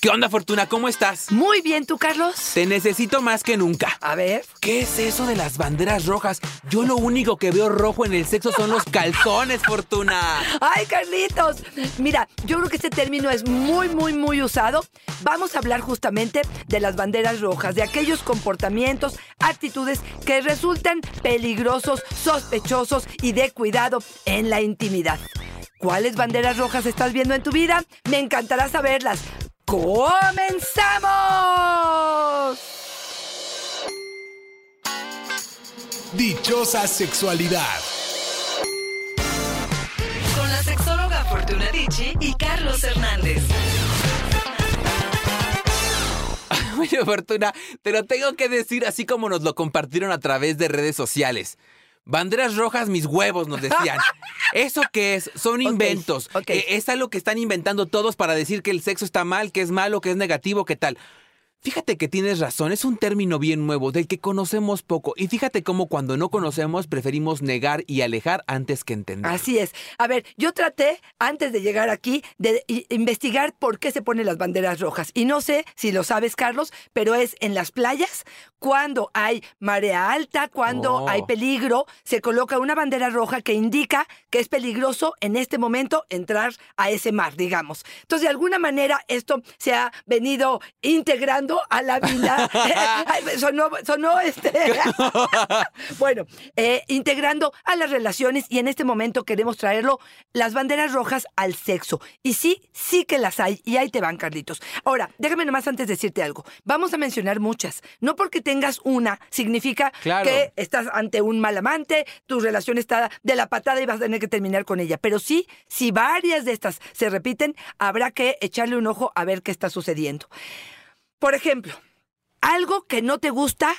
¿Qué onda, Fortuna? ¿Cómo estás? Muy bien, ¿tú, Carlos? Te necesito más que nunca. A ver. ¿Qué es eso de las banderas rojas? Yo lo único que veo rojo en el sexo son los calzones, Fortuna. ¡Ay, Carlitos! Mira, yo creo que este término es muy, muy, muy usado. Vamos a hablar justamente de las banderas rojas, de aquellos comportamientos, actitudes que resultan peligrosos, sospechosos y de cuidado en la intimidad. ¿Cuáles banderas rojas estás viendo en tu vida? Me encantará saberlas. ¡Comenzamos! Dichosa sexualidad. Con la sexóloga Fortuna Dicci y Carlos Hernández. Oye, Fortuna, te lo tengo que decir así como nos lo compartieron a través de redes sociales. Banderas rojas, mis huevos, nos decían. ¿Eso qué es? Son inventos. Eh, Es algo que están inventando todos para decir que el sexo está mal, que es malo, que es negativo, que tal. Fíjate que tienes razón, es un término bien nuevo, del que conocemos poco. Y fíjate cómo cuando no conocemos preferimos negar y alejar antes que entender. Así es. A ver, yo traté, antes de llegar aquí, de investigar por qué se ponen las banderas rojas. Y no sé si lo sabes, Carlos, pero es en las playas, cuando hay marea alta, cuando Oh. hay peligro, se coloca una bandera roja que indica que es peligroso en este momento entrar a ese mar, digamos. Entonces, de alguna manera, esto se ha venido integrando a la vida. Ay, sonó, sonó este. bueno, eh, integrando a las relaciones y en este momento queremos traerlo las banderas rojas al sexo. Y sí, sí que las hay y ahí te van, Carlitos. Ahora, déjame nomás antes decirte algo. Vamos a mencionar muchas. No porque tengas una significa Claro. que estás ante un mal amante, tu relación está de la patada y vas a tener que terminar con ella. Pero sí, si varias de estas se repiten, habrá que echarle un ojo a ver qué está sucediendo. Por ejemplo, algo que no te gusta,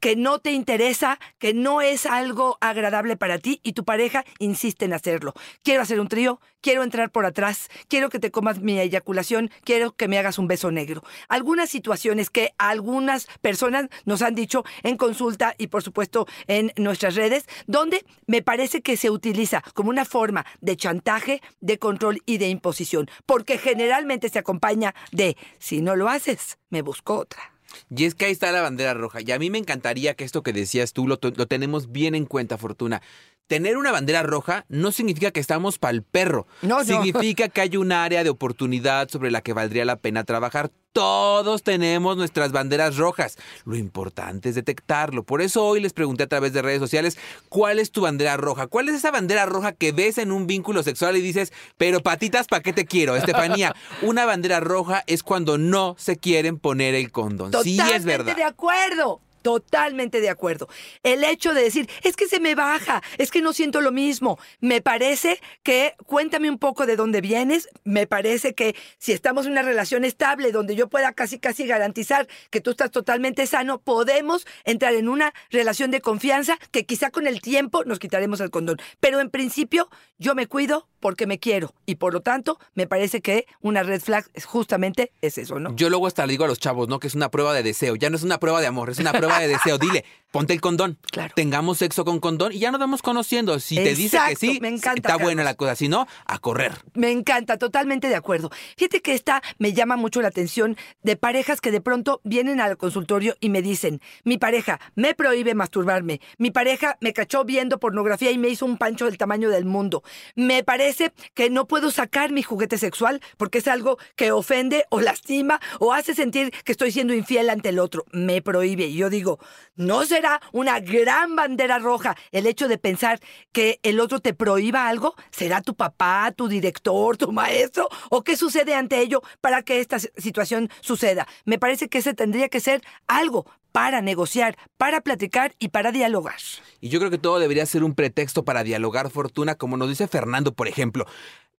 que no te interesa, que no es algo agradable para ti y tu pareja insiste en hacerlo. Quiero hacer un trío, quiero entrar por atrás, quiero que te comas mi eyaculación, quiero que me hagas un beso negro. Algunas situaciones que algunas personas nos han dicho en consulta y por supuesto en nuestras redes, donde me parece que se utiliza como una forma de chantaje, de control y de imposición, porque generalmente se acompaña de, si no lo haces, me busco otra. Y es que ahí está la bandera roja. Y a mí me encantaría que esto que decías tú lo, lo tenemos bien en cuenta, Fortuna. Tener una bandera roja no significa que estamos pa'l perro. No, no. significa que hay un área de oportunidad sobre la que valdría la pena trabajar. Todos tenemos nuestras banderas rojas. Lo importante es detectarlo. Por eso hoy les pregunté a través de redes sociales, ¿cuál es tu bandera roja? ¿Cuál es esa bandera roja que ves en un vínculo sexual y dices, pero patitas, ¿para qué te quiero? Estefanía, una bandera roja es cuando no se quieren poner el condón. sí, es verdad. de acuerdo. Totalmente de acuerdo. El hecho de decir, es que se me baja, es que no siento lo mismo. Me parece que, cuéntame un poco de dónde vienes. Me parece que si estamos en una relación estable donde yo pueda casi, casi garantizar que tú estás totalmente sano, podemos entrar en una relación de confianza que quizá con el tiempo nos quitaremos el condón. Pero en principio, yo me cuido porque me quiero. Y por lo tanto, me parece que una red flag justamente es eso, ¿no? Yo luego hasta le digo a los chavos, ¿no? Que es una prueba de deseo. Ya no es una prueba de amor, es una prueba de deseo. Dile, ponte el condón. Claro. Tengamos sexo con condón y ya nos vamos conociendo. Si te dice que sí, me encanta, está buena la cosa. Si no, a correr. Me encanta, totalmente de acuerdo. Fíjate que esta me llama mucho la atención de parejas que de pronto vienen al consultorio y me dicen, mi pareja me prohíbe masturbarme, mi pareja me cachó viendo pornografía y me hizo un pancho del tamaño del mundo. Me parece que no puedo sacar mi juguete sexual porque es algo que ofende o lastima o hace sentir que estoy siendo infiel ante el otro. Me prohíbe. Y yo digo, ¿no será una gran bandera roja el hecho de pensar que el otro te prohíba algo? ¿Será tu papá, tu director, tu maestro? ¿O qué sucede ante ello para que esta situación suceda? Me parece que ese tendría que ser algo para negociar, para platicar y para dialogar. Y yo creo que todo debería ser un pretexto para dialogar fortuna, como nos dice Fernando, por ejemplo.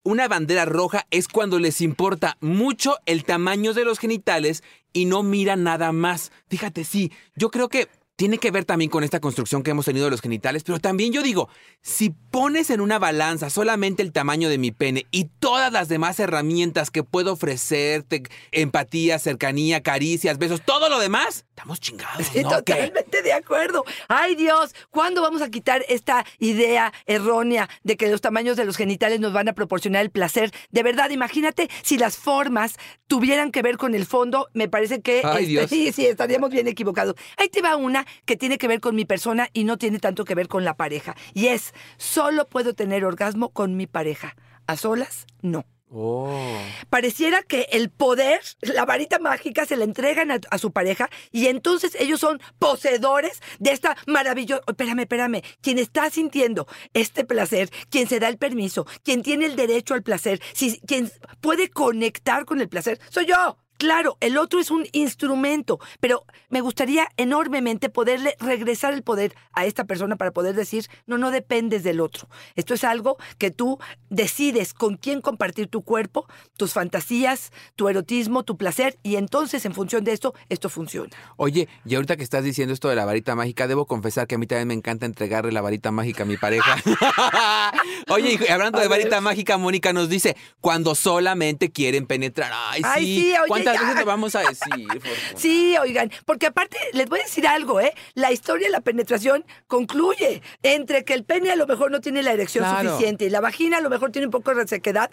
Una bandera roja es cuando les importa mucho el tamaño de los genitales y no miran nada más. Fíjate, sí, yo creo que tiene que ver también con esta construcción que hemos tenido de los genitales, pero también yo digo, si pones en una balanza solamente el tamaño de mi pene y todas las demás herramientas que puedo ofrecerte, empatía, cercanía, caricias, besos, todo lo demás, estamos chingados. ¿no? ¿Qué? totalmente de acuerdo. Ay Dios, ¿cuándo vamos a quitar esta idea errónea de que los tamaños de los genitales nos van a proporcionar el placer? De verdad, imagínate si las formas tuvieran que ver con el fondo, me parece que Ay, este, Dios. sí, sí, estaríamos bien equivocados. Ahí te va una que tiene que ver con mi persona y no tiene tanto que ver con la pareja. Y es, solo puedo tener orgasmo con mi pareja. A solas, no. Oh. Pareciera que el poder, la varita mágica, se la entregan a, a su pareja y entonces ellos son poseedores de esta maravillosa... Espérame, espérame. Quien está sintiendo este placer, quien se da el permiso, quien tiene el derecho al placer, si, quien puede conectar con el placer, soy yo. Claro, el otro es un instrumento, pero me gustaría enormemente poderle regresar el poder a esta persona para poder decir, no, no dependes del otro. Esto es algo que tú decides con quién compartir tu cuerpo, tus fantasías, tu erotismo, tu placer, y entonces en función de esto, esto funciona. Oye, y ahorita que estás diciendo esto de la varita mágica, debo confesar que a mí también me encanta entregarle la varita mágica a mi pareja. Oye, y hablando de varita mágica, Mónica nos dice, cuando solamente quieren penetrar. Ay, Ay, sí. sí, oye, ¿Cuántas ya. veces le vamos a decir? Sí, oigan, porque aparte les voy a decir algo, ¿eh? La historia de la penetración concluye entre que el pene a lo mejor no tiene la erección Claro. suficiente y la vagina a lo mejor tiene un poco de resequedad.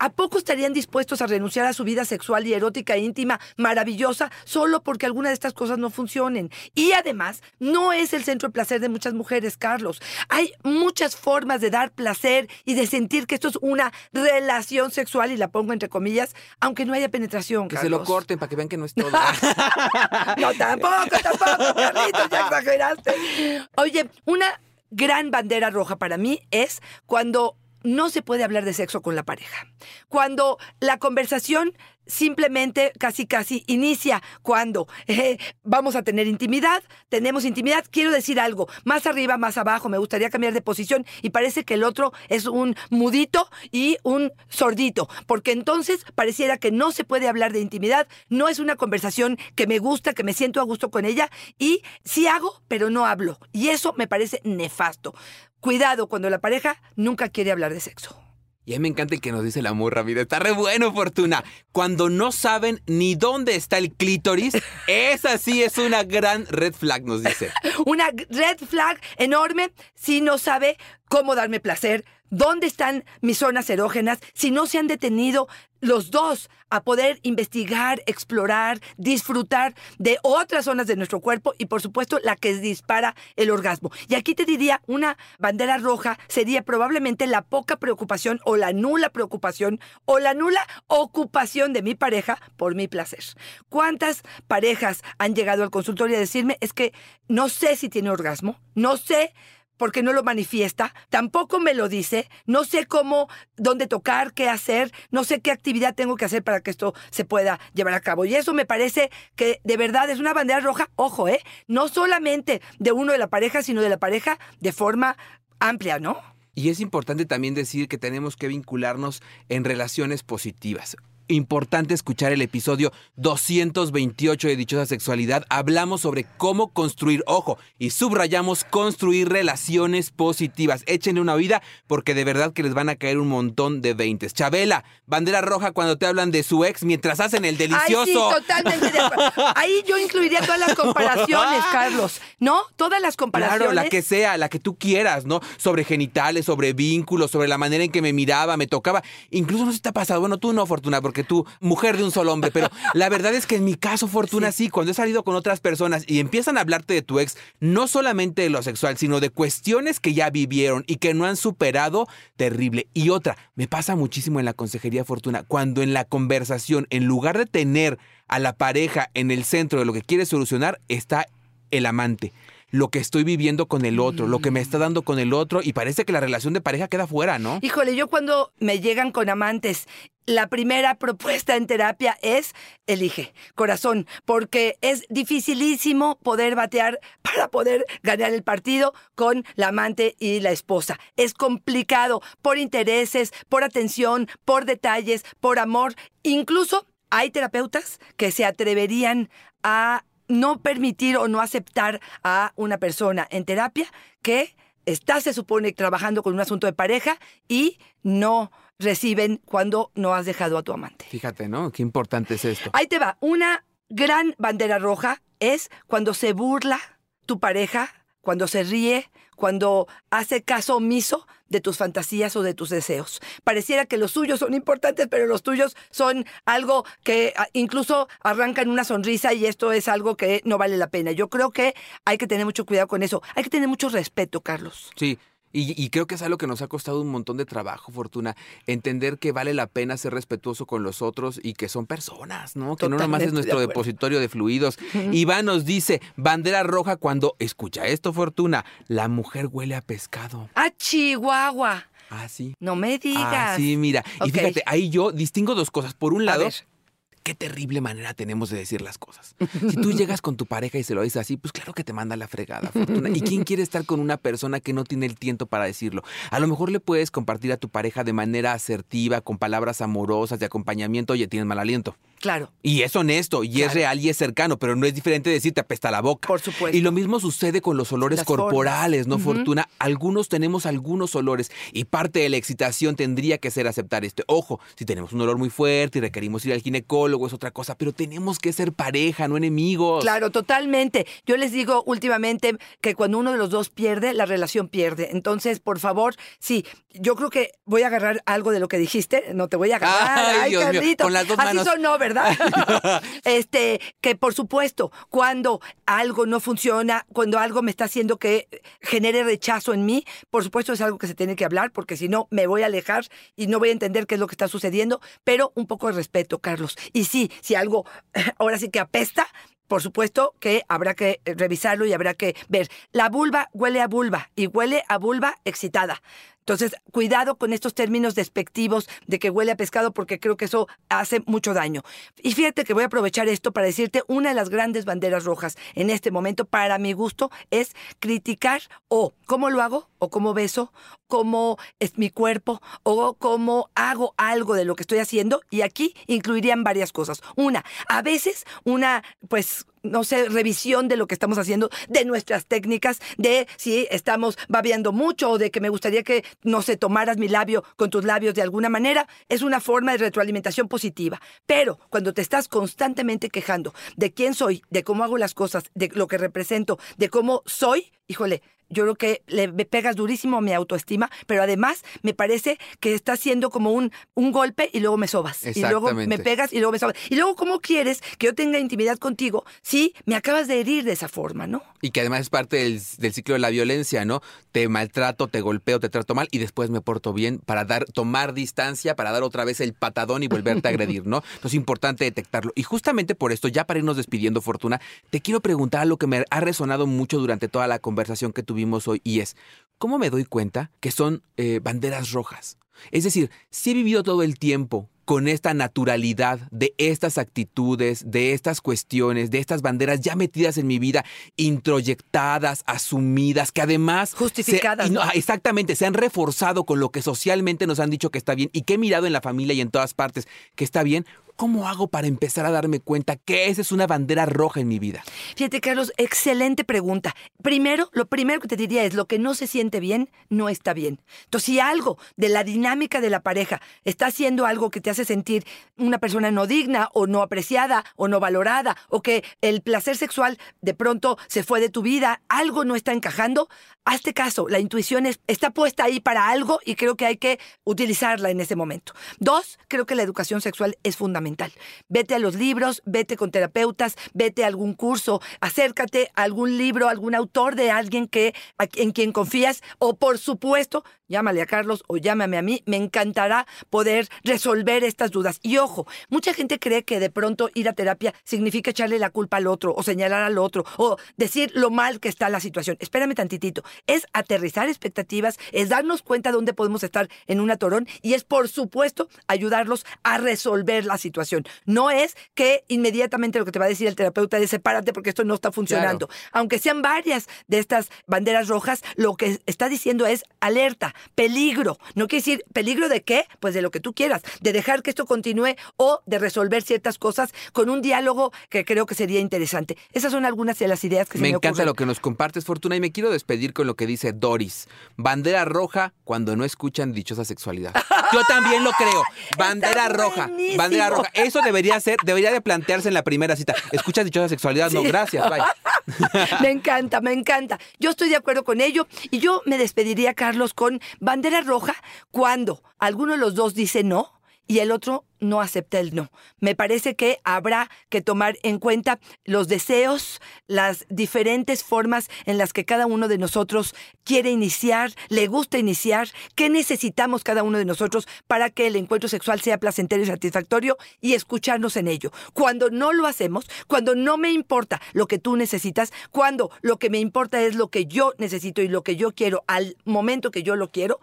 ¿A poco estarían dispuestos a renunciar a su vida sexual y erótica e íntima maravillosa solo porque alguna de estas cosas no funcionen? Y además, no es el centro de placer de muchas mujeres, Carlos. Hay muchas formas de dar placer y de sentir que esto es una relación sexual, y la pongo entre comillas, aunque no haya penetración. Que se lo corten para que vean que no es todo. No, tampoco, tampoco, Carlitos, ya exageraste. Oye, una gran bandera roja para mí es cuando no se puede hablar de sexo con la pareja. Cuando la conversación simplemente casi casi inicia cuando eh, vamos a tener intimidad, tenemos intimidad, quiero decir algo, más arriba, más abajo, me gustaría cambiar de posición y parece que el otro es un mudito y un sordito, porque entonces pareciera que no se puede hablar de intimidad, no es una conversación que me gusta, que me siento a gusto con ella y sí hago, pero no hablo. Y eso me parece nefasto. Cuidado cuando la pareja nunca quiere hablar de sexo. Y me encanta el que nos dice la morra, vida. Está re bueno, Fortuna. Cuando no saben ni dónde está el clítoris, esa sí es una gran red flag, nos dice. Una red flag enorme si no sabe cómo darme placer, dónde están mis zonas erógenas, si no se han detenido los dos a poder investigar, explorar, disfrutar de otras zonas de nuestro cuerpo y por supuesto la que dispara el orgasmo. Y aquí te diría, una bandera roja sería probablemente la poca preocupación o la nula preocupación o la nula ocupación de mi pareja por mi placer. ¿Cuántas parejas han llegado al consultorio a decirme es que no sé si tiene orgasmo, no sé porque no lo manifiesta, tampoco me lo dice, no sé cómo, dónde tocar, qué hacer, no sé qué actividad tengo que hacer para que esto se pueda llevar a cabo. Y eso me parece que de verdad es una bandera roja, ojo, ¿eh? No solamente de uno de la pareja, sino de la pareja de forma amplia, ¿no? Y es importante también decir que tenemos que vincularnos en relaciones positivas. Importante escuchar el episodio 228 de Dichosa Sexualidad. Hablamos sobre cómo construir, ojo, y subrayamos construir relaciones positivas. Échenle una oída porque de verdad que les van a caer un montón de veintes. Chabela, bandera roja cuando te hablan de su ex mientras hacen el delicioso. Ay, sí, totalmente de acuerdo. Ahí yo incluiría todas las comparaciones, Carlos. ¿No? Todas las comparaciones. Claro, la que sea, la que tú quieras, ¿no? Sobre genitales, sobre vínculos, sobre la manera en que me miraba, me tocaba. Incluso no si te ha pasado, bueno, tú no, Fortuna, porque tú, mujer de un solo hombre, pero la verdad es que en mi caso, Fortuna, sí. cuando he salido con otras personas y empiezan a hablarte de tu ex, no solamente de lo sexual, sino de cuestiones que ya vivieron y que no han superado, terrible. Y otra, me pasa muchísimo en la consejería Fortuna, cuando en la conversación, en lugar de tener a la pareja en el centro de lo que quiere solucionar, está el amante, lo que estoy viviendo con el otro, lo que me está dando con el otro y parece que la relación de pareja queda fuera, ¿no? Híjole, yo cuando me llegan con amantes, la primera propuesta en terapia es elige, corazón, porque es dificilísimo poder batear para poder ganar el partido con la amante y la esposa. Es complicado por intereses, por atención, por detalles, por amor. Incluso hay terapeutas que se atreverían a no permitir o no aceptar a una persona en terapia que está, se supone, trabajando con un asunto de pareja y no reciben cuando no has dejado a tu amante. Fíjate, ¿no? Qué importante es esto. Ahí te va. Una gran bandera roja es cuando se burla tu pareja, cuando se ríe, cuando hace caso omiso de tus fantasías o de tus deseos. Pareciera que los suyos son importantes, pero los tuyos son algo que ah, incluso arrancan una sonrisa y esto es algo que no vale la pena. Yo creo que hay que tener mucho cuidado con eso. Hay que tener mucho respeto, Carlos. Sí, y, y creo que es algo que nos ha costado un montón de trabajo, Fortuna. Entender que vale la pena ser respetuoso con los otros y que son personas, ¿no? Que no nomás es de nuestro acuerdo. depositorio de fluidos. Iván nos dice, bandera roja cuando, escucha esto, Fortuna, la mujer huele a pescado. ¡Ah, Chihuahua! Ah, sí. No me digas. Ah, sí, mira. Y fíjate, ahí yo distingo dos cosas. Por un A lado. Qué terrible manera tenemos de decir las cosas. Si tú llegas con tu pareja y se lo dices así, pues claro que te manda la fregada, Fortuna. ¿Y quién quiere estar con una persona que no tiene el tiempo para decirlo? A lo mejor le puedes compartir a tu pareja de manera asertiva, con palabras amorosas, de acompañamiento, oye, tienes mal aliento. Claro. Y es honesto, y es real, y es cercano, pero no es diferente de decir te apesta la boca. Por supuesto. Y lo mismo sucede con los olores Las corporales, ¿no. Fortuna? Algunos tenemos algunos olores y parte de la excitación tendría que ser aceptar este. Ojo, si tenemos un olor muy fuerte y requerimos ir al ginecólogo es otra cosa, pero tenemos que ser pareja, no enemigos. Claro, totalmente. Yo les digo últimamente que cuando uno de los dos pierde, la relación pierde. Entonces, por favor, sí, yo creo que voy a agarrar algo de lo que dijiste. No te voy a agarrar. Ay, Ay, Dios mío, con las dos Así manos. sonó, ¿verdad? este, que por supuesto, cuando algo no funciona, cuando algo me está haciendo que genere rechazo en mí, por supuesto es algo que se tiene que hablar, porque si no, me voy a alejar y no voy a entender qué es lo que está sucediendo, pero un poco de respeto, Carlos. Y sí, si algo ahora sí que apesta, por supuesto que habrá que eh, revisarlo y habrá que ver. La vulva huele a vulva y huele a vulva excitada. Entonces, cuidado con estos términos despectivos de que huele a pescado porque creo que eso hace mucho daño. Y fíjate que voy a aprovechar esto para decirte una de las grandes banderas rojas en este momento, para mi gusto, es criticar o cómo lo hago, o cómo beso, cómo es mi cuerpo, o cómo hago algo de lo que estoy haciendo. Y aquí incluirían varias cosas. Una, a veces una, pues, no sé, revisión de lo que estamos haciendo, de nuestras técnicas, de si estamos babeando mucho o de que me gustaría que, no sé, tomaras mi labio con tus labios de alguna manera, es una forma de retroalimentación positiva. Pero cuando te estás constantemente quejando de quién soy, de cómo hago las cosas, de lo que represento, de cómo soy, híjole, yo creo que le me pegas durísimo a mi autoestima, pero además me parece que está siendo como un, un golpe y luego me sobas. Y luego me pegas y luego me sobas. Y luego, ¿cómo quieres que yo tenga intimidad contigo si me acabas de herir de esa forma, no? Y que además es parte del, del ciclo de la violencia, ¿no? Te maltrato, te golpeo, te trato mal y después me porto bien para dar, tomar distancia, para dar otra vez el patadón y volverte a agredir, ¿no? Entonces es importante detectarlo. Y justamente por esto, ya para irnos despidiendo, Fortuna, te quiero preguntar algo que me ha resonado mucho durante toda la conversación que tuvimos hoy y es, ¿cómo me doy cuenta que son eh, banderas rojas? Es decir, si he vivido todo el tiempo con esta naturalidad de estas actitudes, de estas cuestiones, de estas banderas ya metidas en mi vida, introyectadas, asumidas, que además... Justificadas, se- ah, exactamente, se han reforzado con lo que socialmente nos han dicho que está bien y que he mirado en la familia y en todas partes que está bien. ¿Cómo hago para empezar a darme cuenta que esa es una bandera roja en mi vida? Fíjate, Carlos, excelente pregunta. Primero, lo primero que te diría es, lo que no se siente bien, no está bien. Entonces, si algo de la dinámica de la pareja está haciendo algo que te hace sentir una persona no digna o no apreciada o no valorada, o que el placer sexual de pronto se fue de tu vida, algo no está encajando, hazte caso. La intuición es- está puesta ahí para algo y creo que hay que utilizarla en ese momento. Dos, creo que la educación sexual es fundamental. Vete a los libros, vete con terapeutas, vete a algún curso, acércate a algún libro, algún autor de alguien que en quien confías o por supuesto, llámale a Carlos o llámame a mí, me encantará poder resolver estas dudas. Y ojo, mucha gente cree que de pronto ir a terapia significa echarle la culpa al otro o señalar al otro o decir lo mal que está la situación. Espérame tantitito. Es aterrizar expectativas, es darnos cuenta de dónde podemos estar en un atorón y es, por supuesto, ayudarlos a resolver la situación. No es que inmediatamente lo que te va a decir el terapeuta es sepárate porque esto no está funcionando. Aunque sean varias de estas banderas rojas, lo que está diciendo es alerta, peligro. No quiere decir peligro de qué? Pues de lo que tú quieras, de dejar que esto continúe o de resolver ciertas cosas con un diálogo que creo que sería interesante. Esas son algunas de las ideas que se me, me encanta lo que nos compartes, Fortuna, y me quiero despedir con lo que dice Doris. Bandera roja cuando no escuchan dichosa sexualidad. Yo también lo creo. Bandera roja. Bandera roja. Eso debería ser, debería de plantearse en la primera cita. ¿Escuchas dichosa sexualidad? No, gracias. Bye. me encanta, me encanta. Yo estoy de acuerdo con ello y yo me despediría, Carlos, con bandera roja cuando alguno de los dos dice no y el otro no acepta el no. Me parece que habrá que tomar en cuenta los deseos, las diferentes formas en las que cada uno de nosotros quiere iniciar, le gusta iniciar, qué necesitamos cada uno de nosotros para que el encuentro sexual sea placentero y satisfactorio y escucharnos en ello. Cuando no lo hacemos, cuando no me importa lo que tú necesitas, cuando lo que me importa es lo que yo necesito y lo que yo quiero al momento que yo lo quiero,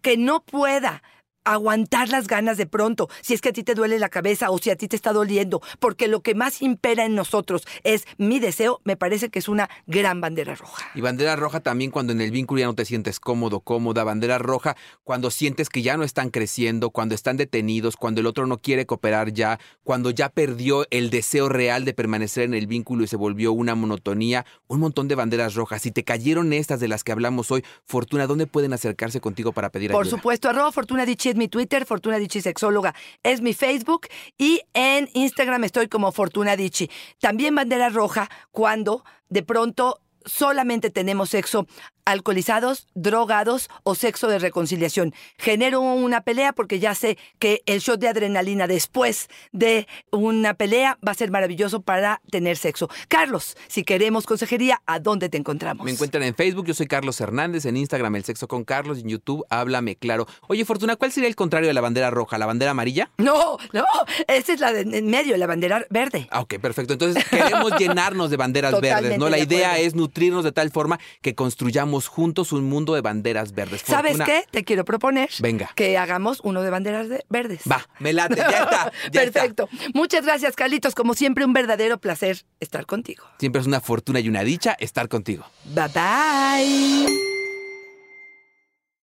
que no pueda aguantar las ganas de pronto, si es que a ti te duele la cabeza o si a ti te está doliendo, porque lo que más impera en nosotros es mi deseo, me parece que es una gran bandera roja. Y bandera roja también cuando en el vínculo ya no te sientes cómodo, cómoda, bandera roja cuando sientes que ya no están creciendo, cuando están detenidos, cuando el otro no quiere cooperar ya, cuando ya perdió el deseo real de permanecer en el vínculo y se volvió una monotonía, un montón de banderas rojas. Si te cayeron estas de las que hablamos hoy, Fortuna, ¿dónde pueden acercarse contigo para pedir ayuda? Por supuesto, arroba Fortuna es mi Twitter, Fortuna Dichi Sexóloga es mi Facebook y en Instagram estoy como Fortuna Dichi. También bandera roja cuando de pronto solamente tenemos sexo alcoholizados, drogados o sexo de reconciliación. Genero una pelea porque ya sé que el shot de adrenalina después de una pelea va a ser maravilloso para tener sexo. Carlos, si queremos consejería, ¿a dónde te encontramos? Me encuentran en Facebook, yo soy Carlos Hernández, en Instagram El Sexo con Carlos, en YouTube Háblame Claro. Oye, Fortuna, ¿cuál sería el contrario de la bandera roja? ¿La bandera amarilla? No, no, esa es la de en medio, la bandera verde. Ah, ok, perfecto. Entonces queremos llenarnos de banderas verdes, ¿no? La idea es nutrirnos de tal forma que construyamos juntos un mundo de banderas verdes. ¿Sabes qué? Te quiero proponer Venga. que hagamos uno de banderas verdes. Va, me late, ya está. Perfecto. Muchas gracias, Carlitos. Como siempre, un verdadero placer estar contigo. Siempre es una fortuna y una dicha estar contigo. Bye bye.